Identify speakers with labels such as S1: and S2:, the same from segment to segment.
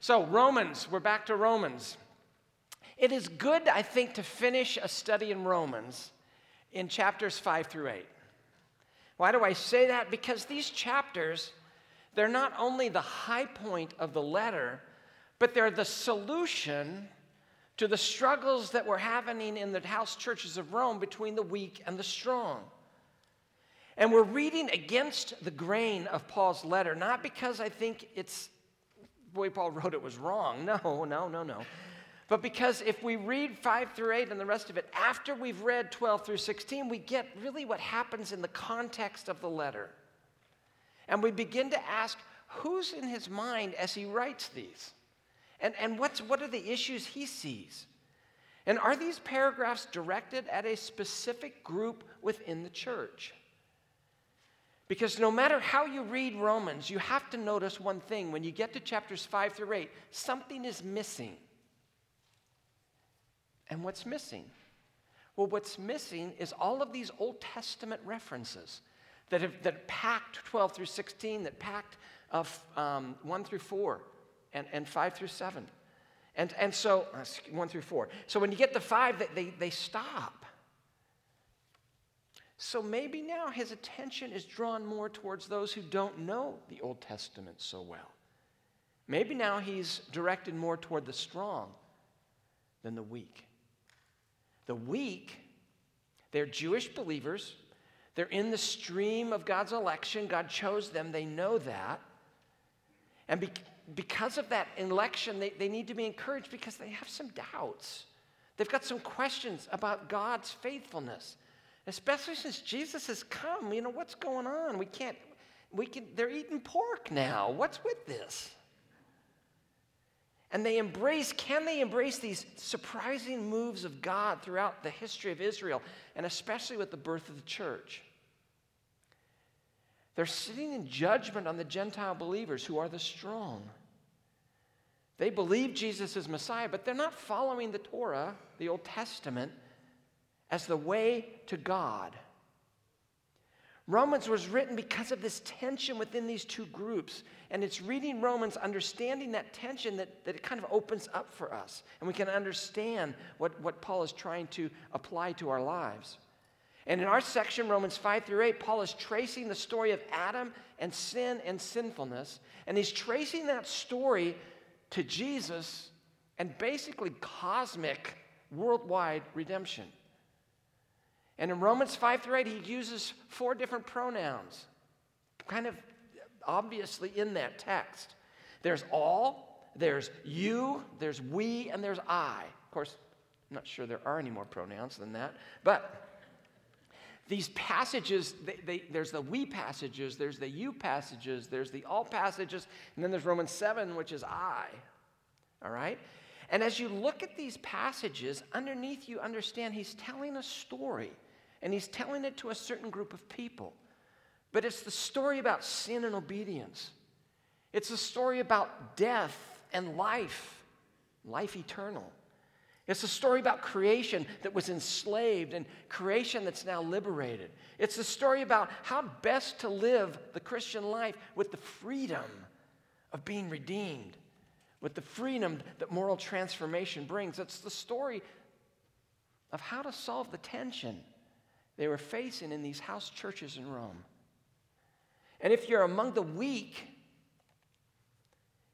S1: So, Romans, we're back to Romans. It is good, I think, to finish a study in Romans in chapters 5 through 8. Why do I say that? Because these chapters, they're not only the high point of the letter, but they're the solution to the struggles that were happening in the house churches of Rome between the weak and the strong. And we're reading against the grain of Paul's letter, not because I think it's way Paul wrote it was wrong. No, no, no, no. But because if we read 5 through 8 and the rest of it, after we've read 12 through 16, we get really what happens in the context of the letter. And we begin to ask who's in his mind as he writes these? And, and what's, what are the issues he sees? And are these paragraphs directed at a specific group within the church? Because no matter how you read Romans, you have to notice one thing. When you get to chapters 5 through 8, something is missing. And what's missing? Well, what's missing is all of these Old Testament references that have that packed 12 through 16, that packed of um, 1 through 4 and, and 5 through 7. And, and so, uh, 1 through 4. So when you get to 5, they, they, they stop. So maybe now his attention is drawn more towards those who don't know the Old Testament so well. Maybe now he's directed more toward the strong than the weak. The weak, they're Jewish believers. They're in the stream of God's election. God chose them. They know that. And be- because of that election, they, they need to be encouraged because they have some doubts. They've got some questions about God's faithfulness. Especially since Jesus has come, you know, what's going on? We can't, we can, they're eating pork now. What's with this? And they embrace, can they embrace these surprising moves of God throughout the history of Israel, and especially with the birth of the church? They're sitting in judgment on the Gentile believers who are the strong. They believe Jesus is Messiah, but they're not following the Torah, the Old Testament as the way to God. Romans was written because of this tension within these two groups. And it's reading Romans, understanding that tension that, that it kind of opens up for us. And we can understand what, what Paul is trying to apply to our lives. And in our section, Romans 5 through 8, Paul is tracing the story of Adam and sin and sinfulness. And he's tracing that story to Jesus and basically cosmic, worldwide redemption. And in Romans 5 through 8, he uses four different pronouns, kind of obviously in that text. There's all, there's you, there's we, and there's I. Of course, I'm not sure there are any more pronouns than that, but these passages, they, they, there's the we passages, there's the you passages, there's the all passages, and then there's Romans 7, which is I. All right? And as you look at these passages, underneath you understand he's telling a story and he's telling it to a certain group of people. But it's the story about sin and obedience. It's a story about death and life, life eternal. It's a story about creation that was enslaved and creation that's now liberated. It's a story about how best to live the Christian life with the freedom of being redeemed, with the freedom that moral transformation brings. It's the story of how to solve the tension they were facing in these house churches in Rome. And if you're among the weak,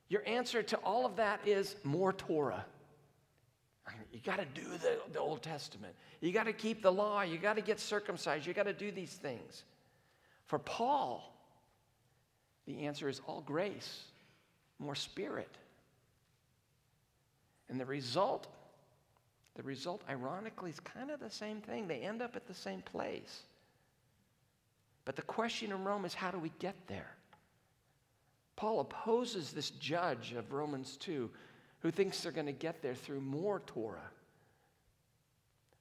S1: your answer to all of that is more Torah. You got to do the, the Old Testament. You got to keep the law. You got to get circumcised. You got to do these things. For Paul, the answer is all grace, more spirit. And the result the result, ironically, is kind of the same thing. They end up at the same place. But the question in Rome is how do we get there? Paul opposes this judge of Romans 2 who thinks they're going to get there through more Torah.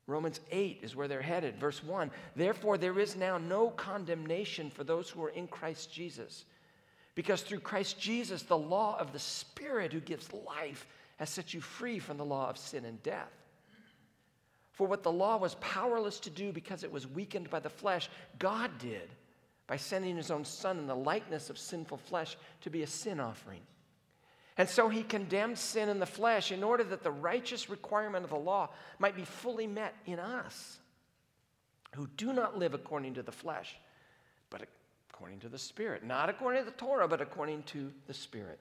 S1: Romans 8 is where they're headed. Verse 1 Therefore, there is now no condemnation for those who are in Christ Jesus. Because through Christ Jesus, the law of the Spirit who gives life has set you free from the law of sin and death. For what the law was powerless to do because it was weakened by the flesh, God did by sending his own Son in the likeness of sinful flesh to be a sin offering. And so he condemned sin in the flesh in order that the righteous requirement of the law might be fully met in us who do not live according to the flesh, but according to the Spirit. Not according to the Torah, but according to the Spirit.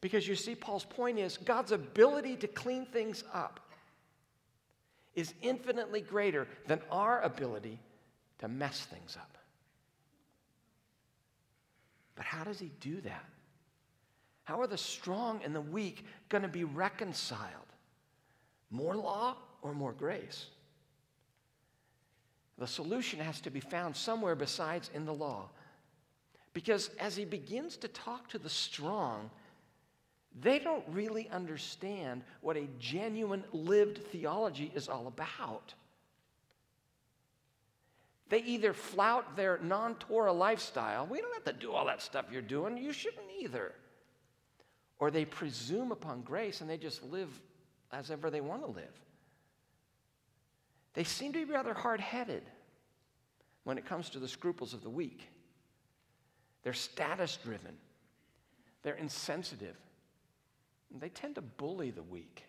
S1: Because you see, Paul's point is God's ability to clean things up is infinitely greater than our ability to mess things up. But how does he do that? How are the strong and the weak going to be reconciled? More law or more grace? The solution has to be found somewhere besides in the law. Because as he begins to talk to the strong, they don't really understand what a genuine lived theology is all about. They either flout their non Torah lifestyle, we don't have to do all that stuff you're doing, you shouldn't either. Or they presume upon grace and they just live as ever they want to live. They seem to be rather hard headed when it comes to the scruples of the weak. They're status driven, they're insensitive, and they tend to bully the weak.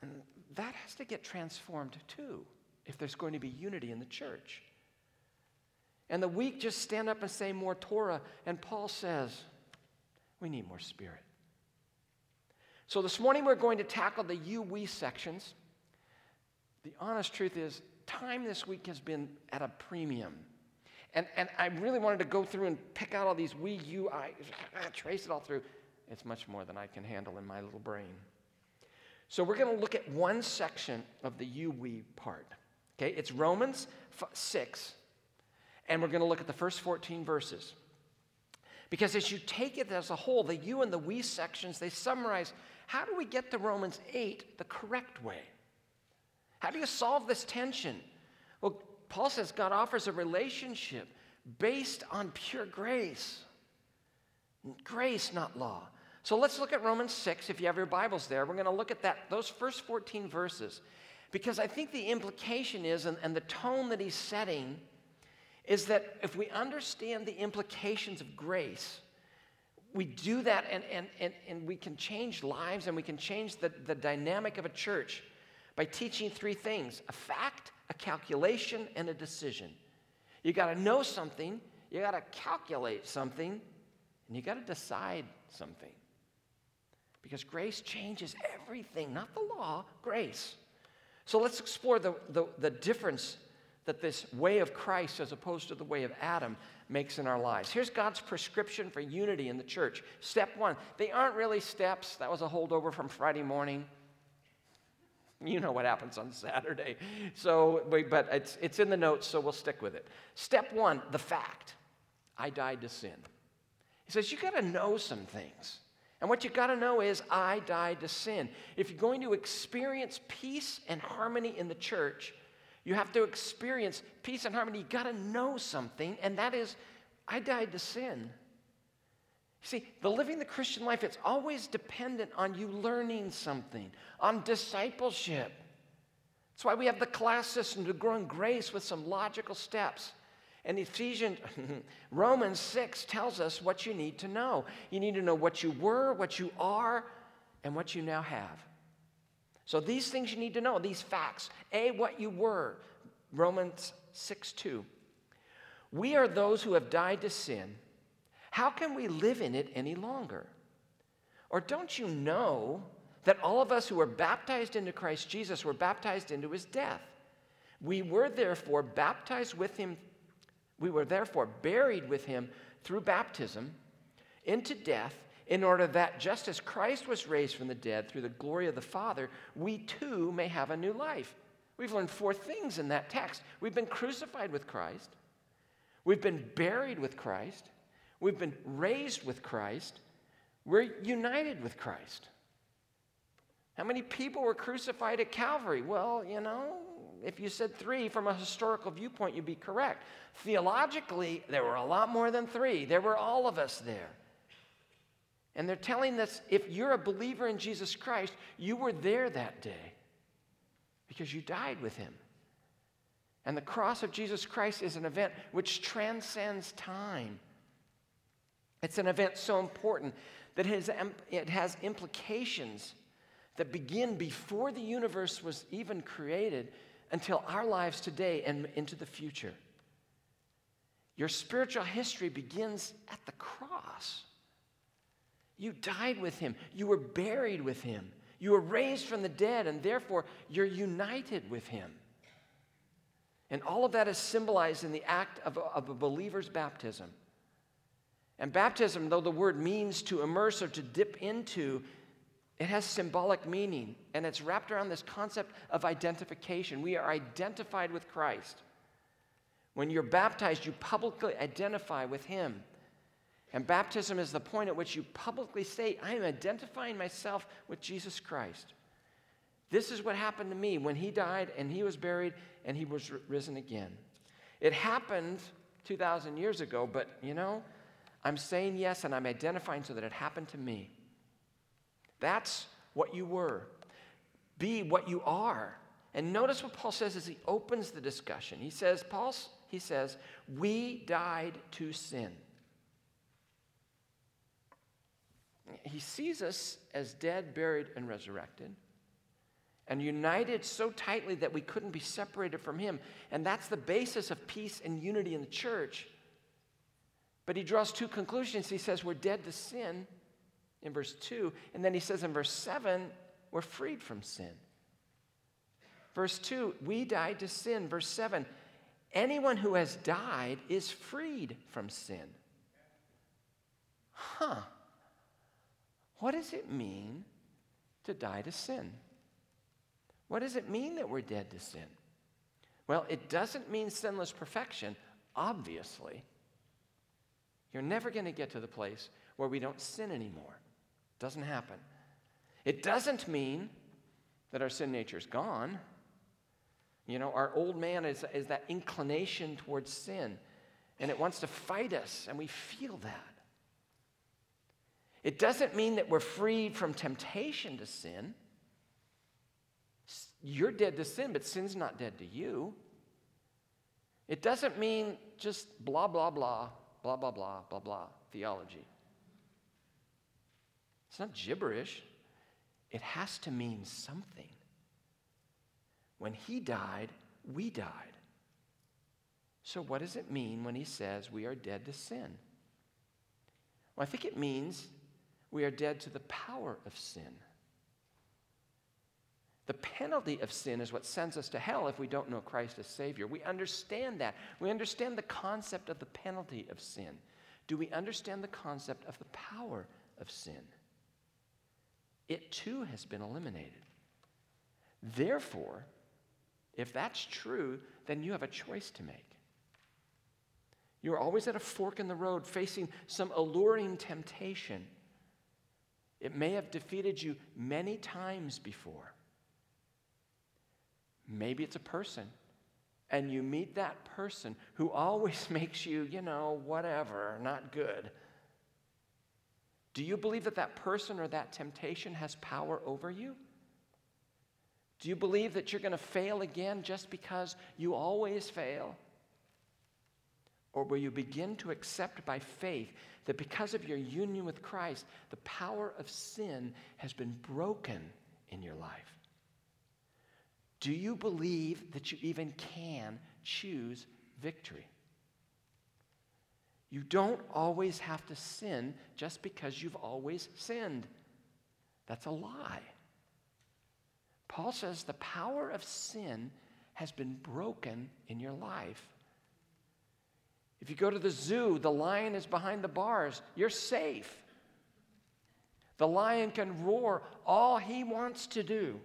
S1: And that has to get transformed too if there's going to be unity in the church. And the weak just stand up and say more Torah, and Paul says, we need more spirit. So this morning we're going to tackle the you we sections. The honest truth is, time this week has been at a premium. And, and I really wanted to go through and pick out all these we, you, I, trace it all through. It's much more than I can handle in my little brain. So we're going to look at one section of the you, we part. Okay, it's Romans 6, and we're going to look at the first 14 verses. Because as you take it as a whole, the you and the we sections, they summarize how do we get to Romans 8 the correct way? How do you solve this tension? Well, Paul says God offers a relationship based on pure grace. Grace, not law. So let's look at Romans 6. If you have your Bibles there, we're going to look at that, those first 14 verses. Because I think the implication is, and, and the tone that he's setting, is that if we understand the implications of grace, we do that and, and, and, and we can change lives and we can change the, the dynamic of a church by teaching three things a fact, a calculation, and a decision. You got to know something, you got to calculate something, and you got to decide something. Because grace changes everything, not the law, grace. So let's explore the, the, the, difference that this way of Christ, as opposed to the way of Adam, makes in our lives. Here's God's prescription for unity in the church. Step one, they aren't really steps. That was a holdover from Friday morning. You know what happens on Saturday. So, but it's, it's in the notes, so we'll stick with it. Step one, the fact I died to sin. He says, You got to know some things. And what you got to know is, I died to sin. If you're going to experience peace and harmony in the church, you have to experience peace and harmony. You got to know something, and that is, I died to sin. See, the living the Christian life, it's always dependent on you learning something, on discipleship. That's why we have the class system to grow in grace with some logical steps. And Ephesians, Romans 6 tells us what you need to know. You need to know what you were, what you are, and what you now have. So these things you need to know, these facts. A, what you were. Romans 6 2. We are those who have died to sin. How can we live in it any longer? Or don't you know that all of us who were baptized into Christ Jesus were baptized into his death? We were therefore baptized with him we were therefore buried with him through baptism into death, in order that just as Christ was raised from the dead through the glory of the Father, we too may have a new life. We've learned four things in that text. We've been crucified with Christ, we've been buried with Christ, we've been raised with Christ, we're united with Christ. How many people were crucified at Calvary? Well, you know, if you said three from a historical viewpoint, you'd be correct. Theologically, there were a lot more than three. There were all of us there. And they're telling us if you're a believer in Jesus Christ, you were there that day because you died with him. And the cross of Jesus Christ is an event which transcends time. It's an event so important that it has implications that begin before the universe was even created until our lives today and into the future. Your spiritual history begins at the cross. You died with him, you were buried with him, you were raised from the dead, and therefore you're united with him. And all of that is symbolized in the act of a, of a believer's baptism. And baptism, though the word means to immerse or to dip into, it has symbolic meaning, and it's wrapped around this concept of identification. We are identified with Christ. When you're baptized, you publicly identify with Him. And baptism is the point at which you publicly say, I am identifying myself with Jesus Christ. This is what happened to me when He died and He was buried and He was risen again. It happened 2,000 years ago, but you know, I'm saying yes and I'm identifying so that it happened to me. That's what you were. Be what you are. And notice what Paul says as he opens the discussion. He says, Paul, he says, we died to sin. He sees us as dead, buried, and resurrected, and united so tightly that we couldn't be separated from him. And that's the basis of peace and unity in the church. But he draws two conclusions. He says, We're dead to sin, in verse 2. And then he says in verse 7, we're freed from sin. Verse 2, we died to sin. Verse 7, anyone who has died is freed from sin. Huh. What does it mean to die to sin? What does it mean that we're dead to sin? Well, it doesn't mean sinless perfection, obviously. You're never going to get to the place where we don't sin anymore. Doesn't happen. It doesn't mean that our sin nature is gone. You know, our old man is, is that inclination towards sin, and it wants to fight us, and we feel that. It doesn't mean that we're freed from temptation to sin. You're dead to sin, but sin's not dead to you. It doesn't mean just blah, blah, blah, blah, blah, blah, blah, blah theology. It's not gibberish, it has to mean something. When he died, we died. So, what does it mean when he says we are dead to sin? Well, I think it means we are dead to the power of sin. The penalty of sin is what sends us to hell if we don't know Christ as Savior. We understand that. We understand the concept of the penalty of sin. Do we understand the concept of the power of sin? It too has been eliminated. Therefore, if that's true, then you have a choice to make. You're always at a fork in the road facing some alluring temptation. It may have defeated you many times before. Maybe it's a person, and you meet that person who always makes you, you know, whatever, not good. Do you believe that that person or that temptation has power over you? Do you believe that you're going to fail again just because you always fail? Or will you begin to accept by faith that because of your union with Christ, the power of sin has been broken in your life? Do you believe that you even can choose victory? You don't always have to sin just because you've always sinned. That's a lie. Paul says the power of sin has been broken in your life. If you go to the zoo, the lion is behind the bars, you're safe. The lion can roar all he wants to do.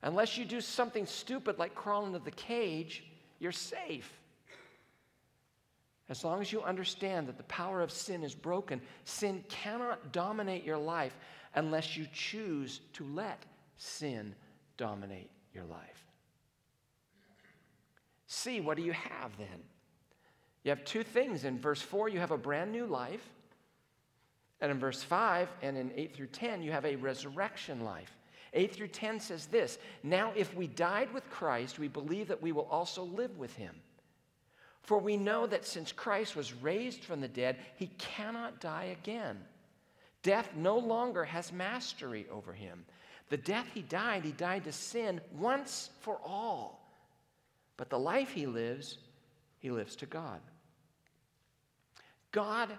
S1: Unless you do something stupid like crawl into the cage, you're safe. As long as you understand that the power of sin is broken, sin cannot dominate your life unless you choose to let sin dominate your life. See, what do you have then? You have two things. In verse 4, you have a brand new life. And in verse 5 and in 8 through 10, you have a resurrection life. 8 through 10 says this Now, if we died with Christ, we believe that we will also live with him. For we know that since Christ was raised from the dead, he cannot die again. Death no longer has mastery over him. The death he died, he died to sin once for all. But the life he lives, he lives to God. God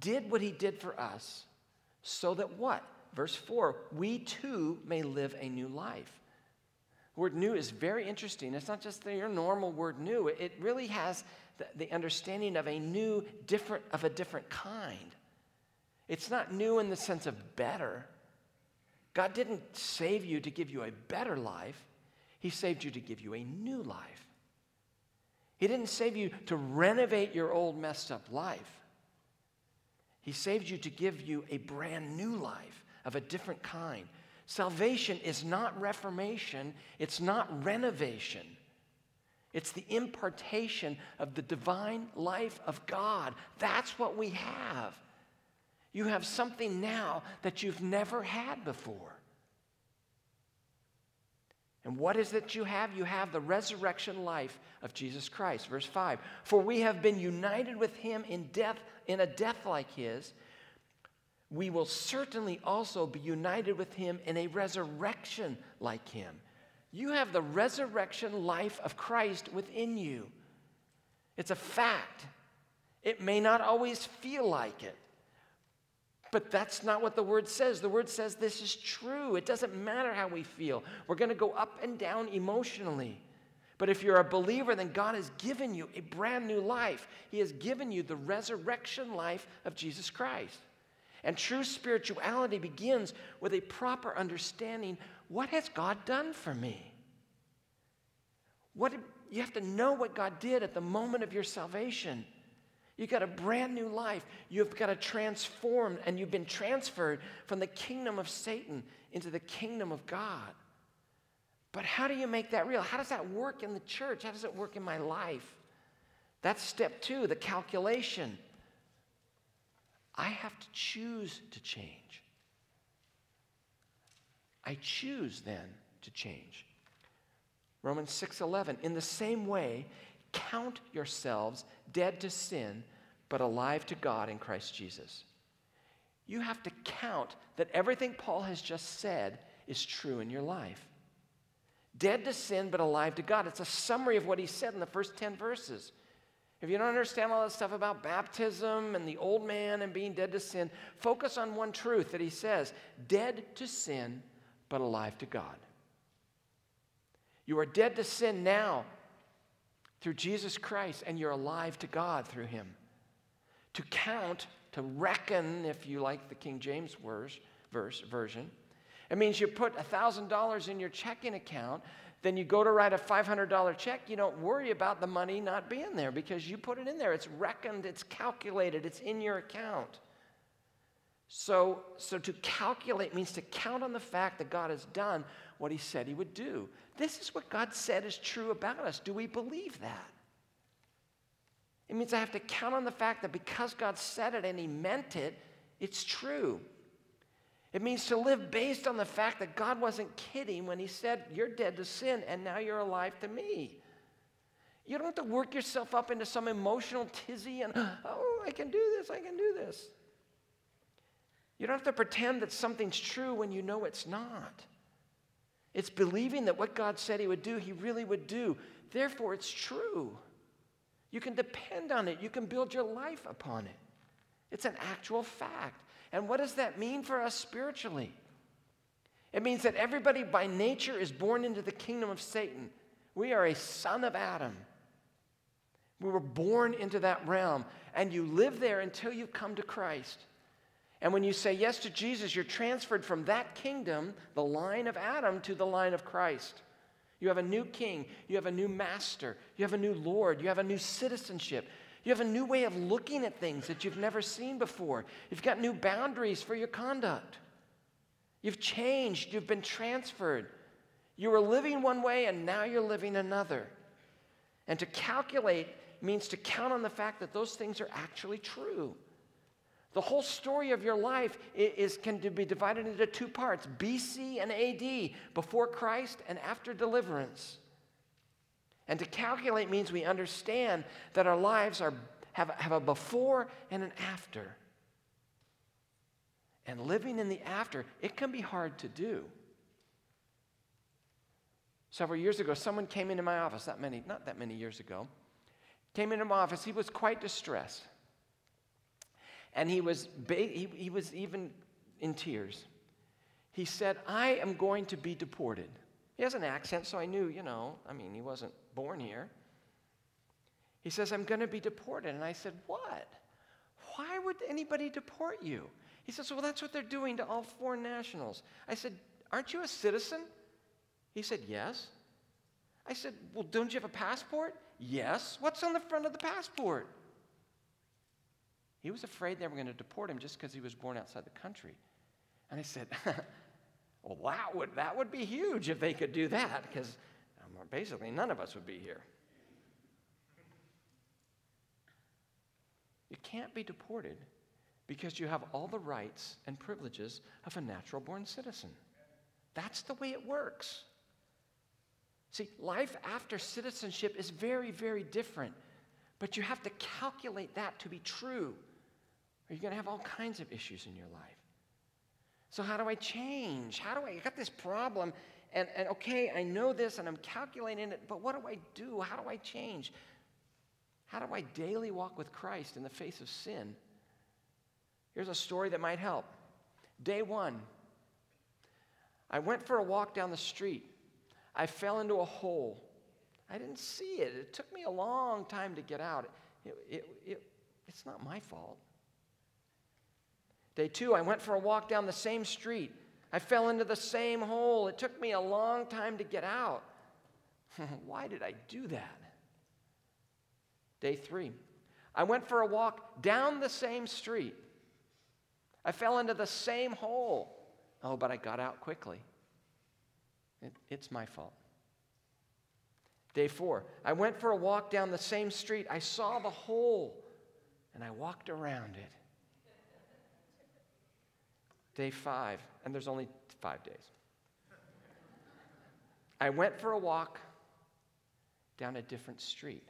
S1: did what he did for us so that what? Verse 4 we too may live a new life. Word new is very interesting. It's not just your normal word new, it really has the, the understanding of a new, different, of a different kind. It's not new in the sense of better. God didn't save you to give you a better life, He saved you to give you a new life. He didn't save you to renovate your old messed up life. He saved you to give you a brand new life of a different kind. Salvation is not reformation, it's not renovation. It's the impartation of the divine life of God. That's what we have. You have something now that you've never had before. And what is it you have? You have the resurrection life of Jesus Christ. Verse 5 For we have been united with him in death, in a death like his. We will certainly also be united with him in a resurrection like him. You have the resurrection life of Christ within you. It's a fact. It may not always feel like it. But that's not what the word says. The word says this is true. It doesn't matter how we feel. We're going to go up and down emotionally. But if you're a believer, then God has given you a brand new life. He has given you the resurrection life of Jesus Christ. And true spirituality begins with a proper understanding what has God done for me? What you have to know what God did at the moment of your salvation. You've got a brand new life. You've got to transform, and you've been transferred from the kingdom of Satan into the kingdom of God. But how do you make that real? How does that work in the church? How does it work in my life? That's step two, the calculation. I have to choose to change. I choose then to change. Romans 6:11 In the same way count yourselves dead to sin, but alive to God in Christ Jesus. You have to count that everything Paul has just said is true in your life. Dead to sin, but alive to God. It's a summary of what he said in the first 10 verses. If you don't understand all that stuff about baptism and the old man and being dead to sin, focus on one truth that he says dead to sin, but alive to God. You are dead to sin now through Jesus Christ, and you're alive to God through him. To count, to reckon, if you like the King James verse, verse version, it means you put $1,000 in your checking account, then you go to write a $500 check, you don't worry about the money not being there because you put it in there. It's reckoned, it's calculated, it's in your account. So, so to calculate means to count on the fact that God has done what he said he would do. This is what God said is true about us. Do we believe that? It means I have to count on the fact that because God said it and He meant it, it's true. It means to live based on the fact that God wasn't kidding when He said, You're dead to sin and now you're alive to me. You don't have to work yourself up into some emotional tizzy and, oh, I can do this, I can do this. You don't have to pretend that something's true when you know it's not. It's believing that what God said He would do, He really would do. Therefore, it's true. You can depend on it, you can build your life upon it. It's an actual fact. And what does that mean for us spiritually? It means that everybody by nature is born into the kingdom of Satan. We are a son of Adam. We were born into that realm, and you live there until you come to Christ. And when you say yes to Jesus, you're transferred from that kingdom, the line of Adam, to the line of Christ. You have a new king, you have a new master, you have a new Lord, you have a new citizenship. You have a new way of looking at things that you've never seen before. You've got new boundaries for your conduct. You've changed, you've been transferred. You were living one way and now you're living another. And to calculate means to count on the fact that those things are actually true. The whole story of your life is, can be divided into two parts BC and AD, before Christ and after deliverance. And to calculate means we understand that our lives are, have, have a before and an after. And living in the after, it can be hard to do. Several years ago, someone came into my office, that many, not that many years ago, came into my office. He was quite distressed. And he was, he, he was even in tears. He said, I am going to be deported. He has an accent, so I knew, you know, I mean, he wasn't born here. He says, I'm going to be deported. And I said, What? Why would anybody deport you? He says, Well, that's what they're doing to all foreign nationals. I said, Aren't you a citizen? He said, Yes. I said, Well, don't you have a passport? Yes. What's on the front of the passport? He was afraid they were going to deport him just because he was born outside the country. And I said, Well, that would, that would be huge if they could do that, because basically none of us would be here. You can't be deported because you have all the rights and privileges of a natural born citizen. That's the way it works. See, life after citizenship is very, very different, but you have to calculate that to be true, or you're going to have all kinds of issues in your life. So, how do I change? How do I, I got this problem, and, and okay, I know this and I'm calculating it, but what do I do? How do I change? How do I daily walk with Christ in the face of sin? Here's a story that might help. Day one, I went for a walk down the street. I fell into a hole. I didn't see it. It took me a long time to get out. It, it, it, it's not my fault. Day two, I went for a walk down the same street. I fell into the same hole. It took me a long time to get out. Why did I do that? Day three, I went for a walk down the same street. I fell into the same hole. Oh, but I got out quickly. It, it's my fault. Day four, I went for a walk down the same street. I saw the hole and I walked around it. Day five, and there's only five days. I went for a walk down a different street.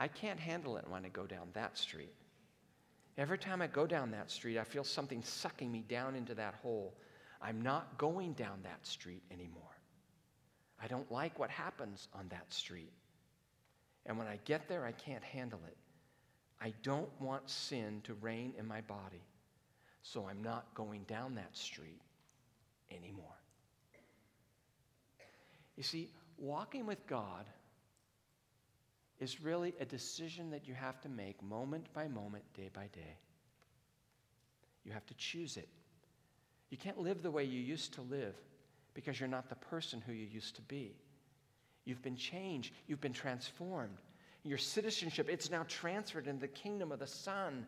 S1: I can't handle it when I go down that street. Every time I go down that street, I feel something sucking me down into that hole. I'm not going down that street anymore. I don't like what happens on that street. And when I get there, I can't handle it. I don't want sin to reign in my body. So I'm not going down that street anymore. You see, walking with God is really a decision that you have to make moment by moment, day by day. You have to choose it. You can't live the way you used to live because you're not the person who you used to be. You've been changed, you've been transformed. Your citizenship, it's now transferred into the kingdom of the Son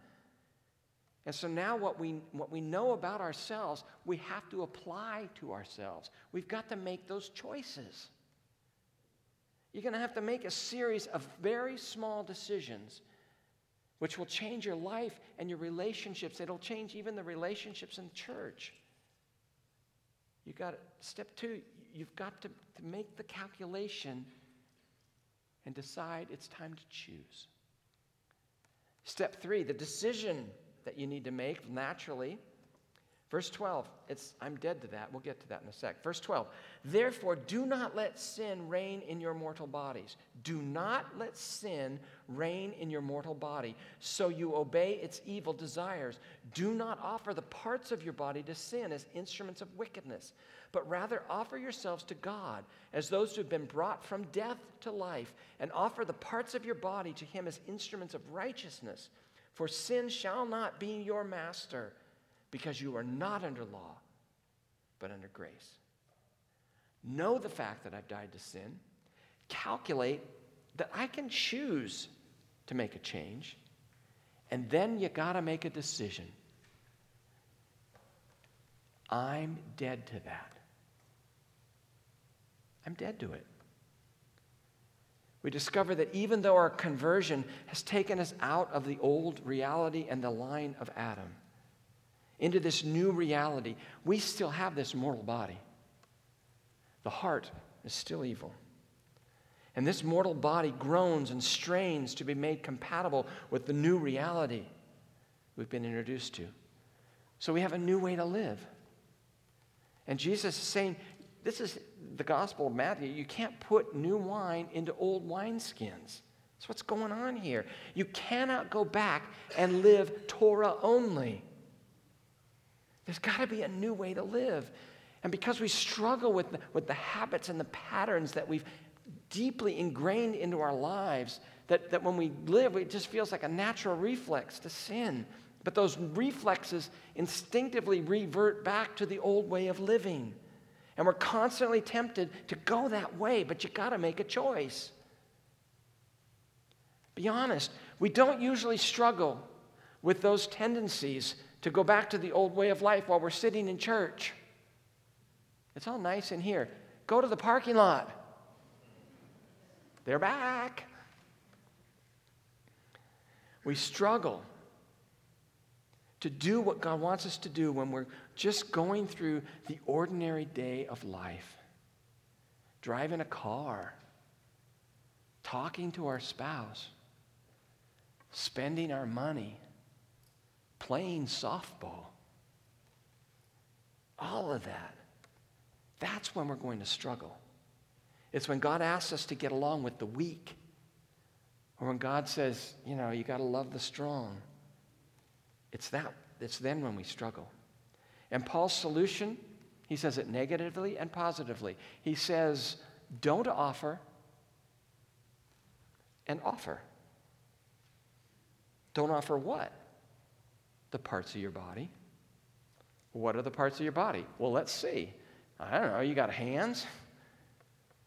S1: and so now, what we, what we know about ourselves, we have to apply to ourselves. We've got to make those choices. You're going to have to make a series of very small decisions which will change your life and your relationships. It'll change even the relationships in church. You got to, step two, you've got to, to make the calculation and decide it's time to choose. Step three, the decision that you need to make naturally. Verse 12, it's I'm dead to that. We'll get to that in a sec. Verse 12, therefore do not let sin reign in your mortal bodies. Do not let sin reign in your mortal body, so you obey its evil desires. Do not offer the parts of your body to sin as instruments of wickedness, but rather offer yourselves to God as those who have been brought from death to life, and offer the parts of your body to Him as instruments of righteousness. For sin shall not be your master, because you are not under law, but under grace. Know the fact that I've died to sin. Calculate that I can choose to make a change. And then you got to make a decision. I'm dead to that. I'm dead to it we discover that even though our conversion has taken us out of the old reality and the line of Adam into this new reality, we still have this mortal body. The heart is still evil. And this mortal body groans and strains to be made compatible with the new reality we've been introduced to. So we have a new way to live. And Jesus is saying, this is the Gospel of Matthew. You can't put new wine into old wineskins. That's what's going on here. You cannot go back and live Torah only. There's got to be a new way to live. And because we struggle with the, with the habits and the patterns that we've deeply ingrained into our lives, that, that when we live, it just feels like a natural reflex to sin. But those reflexes instinctively revert back to the old way of living. And we're constantly tempted to go that way, but you got to make a choice. Be honest, we don't usually struggle with those tendencies to go back to the old way of life while we're sitting in church. It's all nice in here. Go to the parking lot. They're back. We struggle to do what God wants us to do when we're just going through the ordinary day of life. Driving a car, talking to our spouse, spending our money, playing softball. All of that. That's when we're going to struggle. It's when God asks us to get along with the weak, or when God says, you know, you got to love the strong. It's that. It's then when we struggle. And Paul's solution, he says it negatively and positively. He says, don't offer and offer. Don't offer what? The parts of your body. What are the parts of your body? Well, let's see. I don't know. You got hands.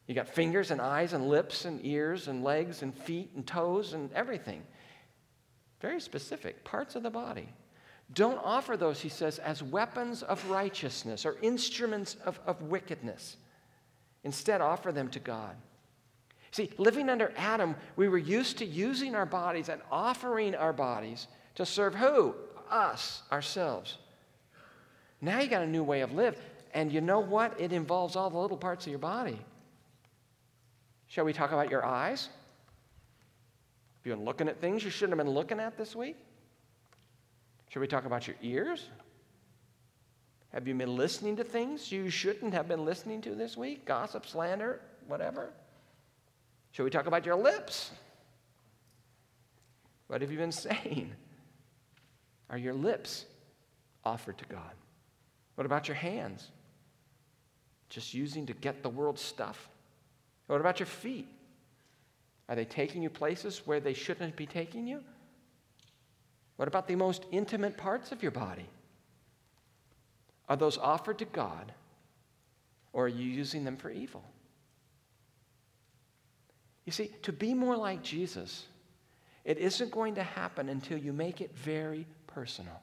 S1: You got fingers and eyes and lips and ears and legs and feet and toes and everything. Very specific parts of the body. Don't offer those, he says, as weapons of righteousness or instruments of, of wickedness. Instead, offer them to God. See, living under Adam, we were used to using our bodies and offering our bodies to serve who? Us, ourselves. Now you got a new way of live, and you know what? It involves all the little parts of your body. Shall we talk about your eyes? Have you been looking at things you shouldn't have been looking at this week? Should we talk about your ears? Have you been listening to things you shouldn't have been listening to this week? Gossip, slander, whatever? Should we talk about your lips? What have you been saying? Are your lips offered to God? What about your hands? Just using to get the world's stuff? What about your feet? Are they taking you places where they shouldn't be taking you? What about the most intimate parts of your body? Are those offered to God, or are you using them for evil? You see, to be more like Jesus, it isn't going to happen until you make it very personal.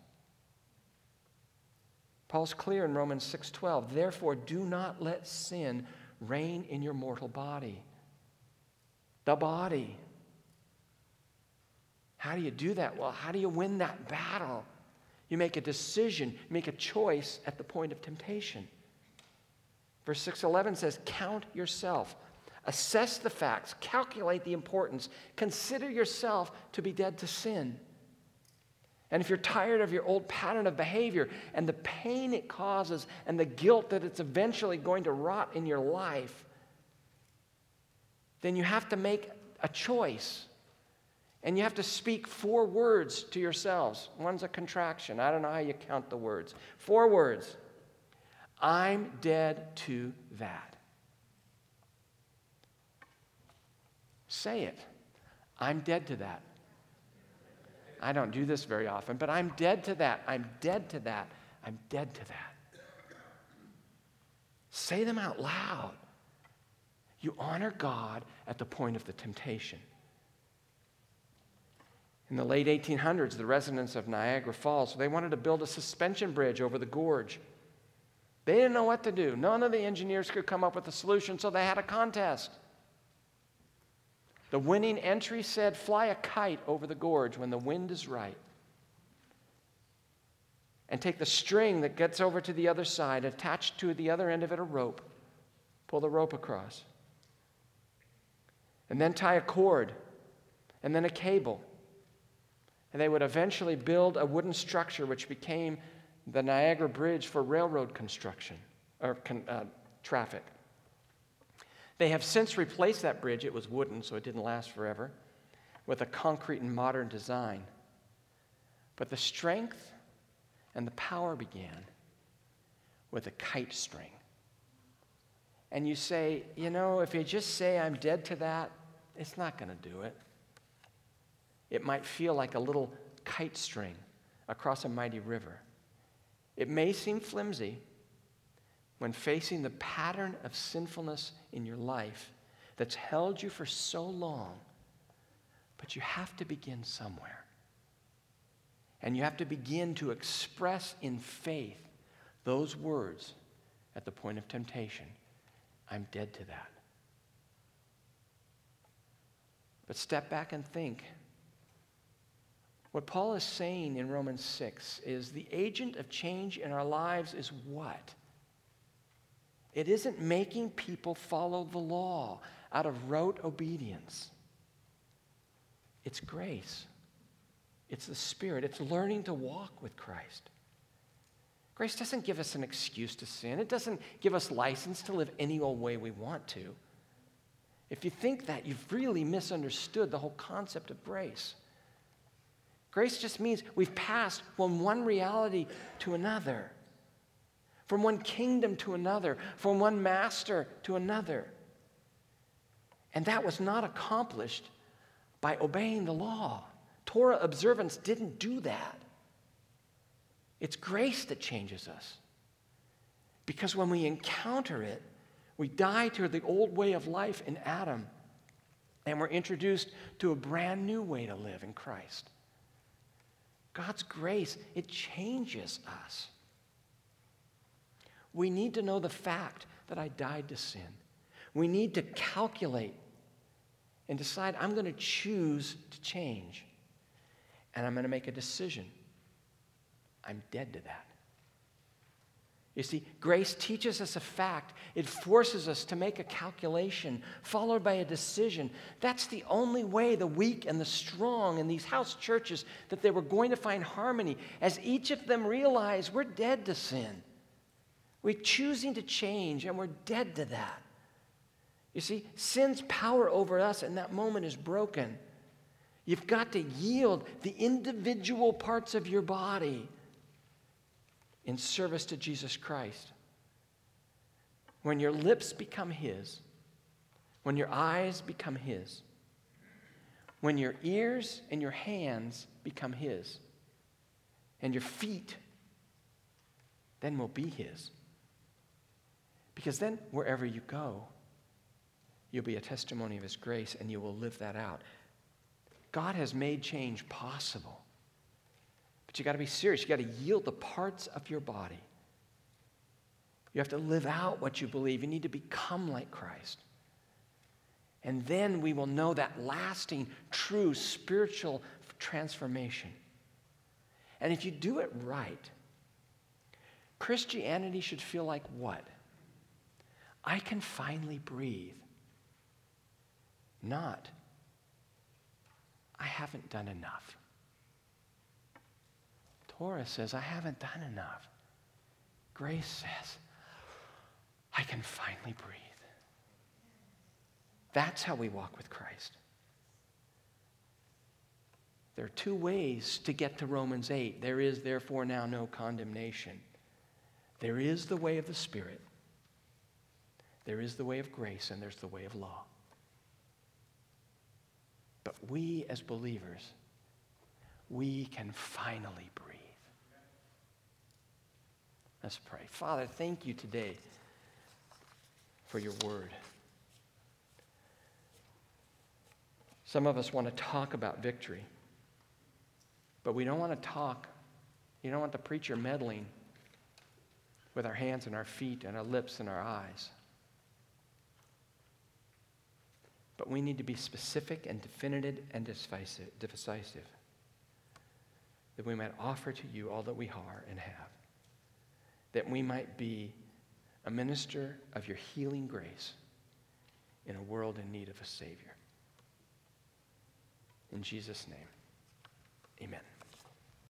S1: Paul's clear in Romans 6:12, therefore do not let sin reign in your mortal body. The body how do you do that? Well, how do you win that battle? You make a decision, you make a choice at the point of temptation. Verse 611 says, Count yourself, assess the facts, calculate the importance, consider yourself to be dead to sin. And if you're tired of your old pattern of behavior and the pain it causes and the guilt that it's eventually going to rot in your life, then you have to make a choice. And you have to speak four words to yourselves. One's a contraction. I don't know how you count the words. Four words. I'm dead to that. Say it. I'm dead to that. I don't do this very often, but I'm dead to that. I'm dead to that. I'm dead to that. Say them out loud. You honor God at the point of the temptation. In the late 1800s, the residents of Niagara Falls, they wanted to build a suspension bridge over the gorge. They didn't know what to do. None of the engineers could come up with a solution, so they had a contest. The winning entry said, Fly a kite over the gorge when the wind is right. And take the string that gets over to the other side, attach to the other end of it a rope, pull the rope across. And then tie a cord, and then a cable. And they would eventually build a wooden structure which became the Niagara Bridge for railroad construction or uh, traffic. They have since replaced that bridge, it was wooden, so it didn't last forever, with a concrete and modern design. But the strength and the power began with a kite string. And you say, you know, if you just say I'm dead to that, it's not going to do it. It might feel like a little kite string across a mighty river. It may seem flimsy when facing the pattern of sinfulness in your life that's held you for so long, but you have to begin somewhere. And you have to begin to express in faith those words at the point of temptation I'm dead to that. But step back and think. What Paul is saying in Romans 6 is the agent of change in our lives is what? It isn't making people follow the law out of rote obedience. It's grace. It's the Spirit. It's learning to walk with Christ. Grace doesn't give us an excuse to sin, it doesn't give us license to live any old way we want to. If you think that, you've really misunderstood the whole concept of grace. Grace just means we've passed from one reality to another, from one kingdom to another, from one master to another. And that was not accomplished by obeying the law. Torah observance didn't do that. It's grace that changes us. Because when we encounter it, we die to the old way of life in Adam, and we're introduced to a brand new way to live in Christ. God's grace, it changes us. We need to know the fact that I died to sin. We need to calculate and decide I'm going to choose to change. And I'm going to make a decision I'm dead to that. You see, grace teaches us a fact. It forces us to make a calculation, followed by a decision. That's the only way the weak and the strong in these house churches that they were going to find harmony, as each of them realized we're dead to sin. We're choosing to change, and we're dead to that. You see, sin's power over us in that moment is broken. You've got to yield the individual parts of your body in service to Jesus Christ. When your lips become His, when your eyes become His, when your ears and your hands become His, and your feet then will be His. Because then, wherever you go, you'll be a testimony of His grace and you will live that out. God has made change possible. But you got to be serious. You got to yield the parts of your body. You have to live out what you believe. You need to become like Christ. And then we will know that lasting, true spiritual transformation. And if you do it right, Christianity should feel like what? I can finally breathe. Not, I haven't done enough. Torah says, I haven't done enough. Grace says, I can finally breathe. That's how we walk with Christ. There are two ways to get to Romans 8. There is, therefore, now no condemnation. There is the way of the Spirit, there is the way of grace, and there's the way of law. But we, as believers, we can finally breathe. Let's pray. Father, thank you today for your word. Some of us want to talk about victory, but we don't want to talk. You don't want the preacher meddling with our hands and our feet and our lips and our eyes. But we need to be specific and definitive and decisive that we might offer to you all that we are and have that we might be a minister of your healing grace in a world in need of a Savior. In Jesus' name, amen.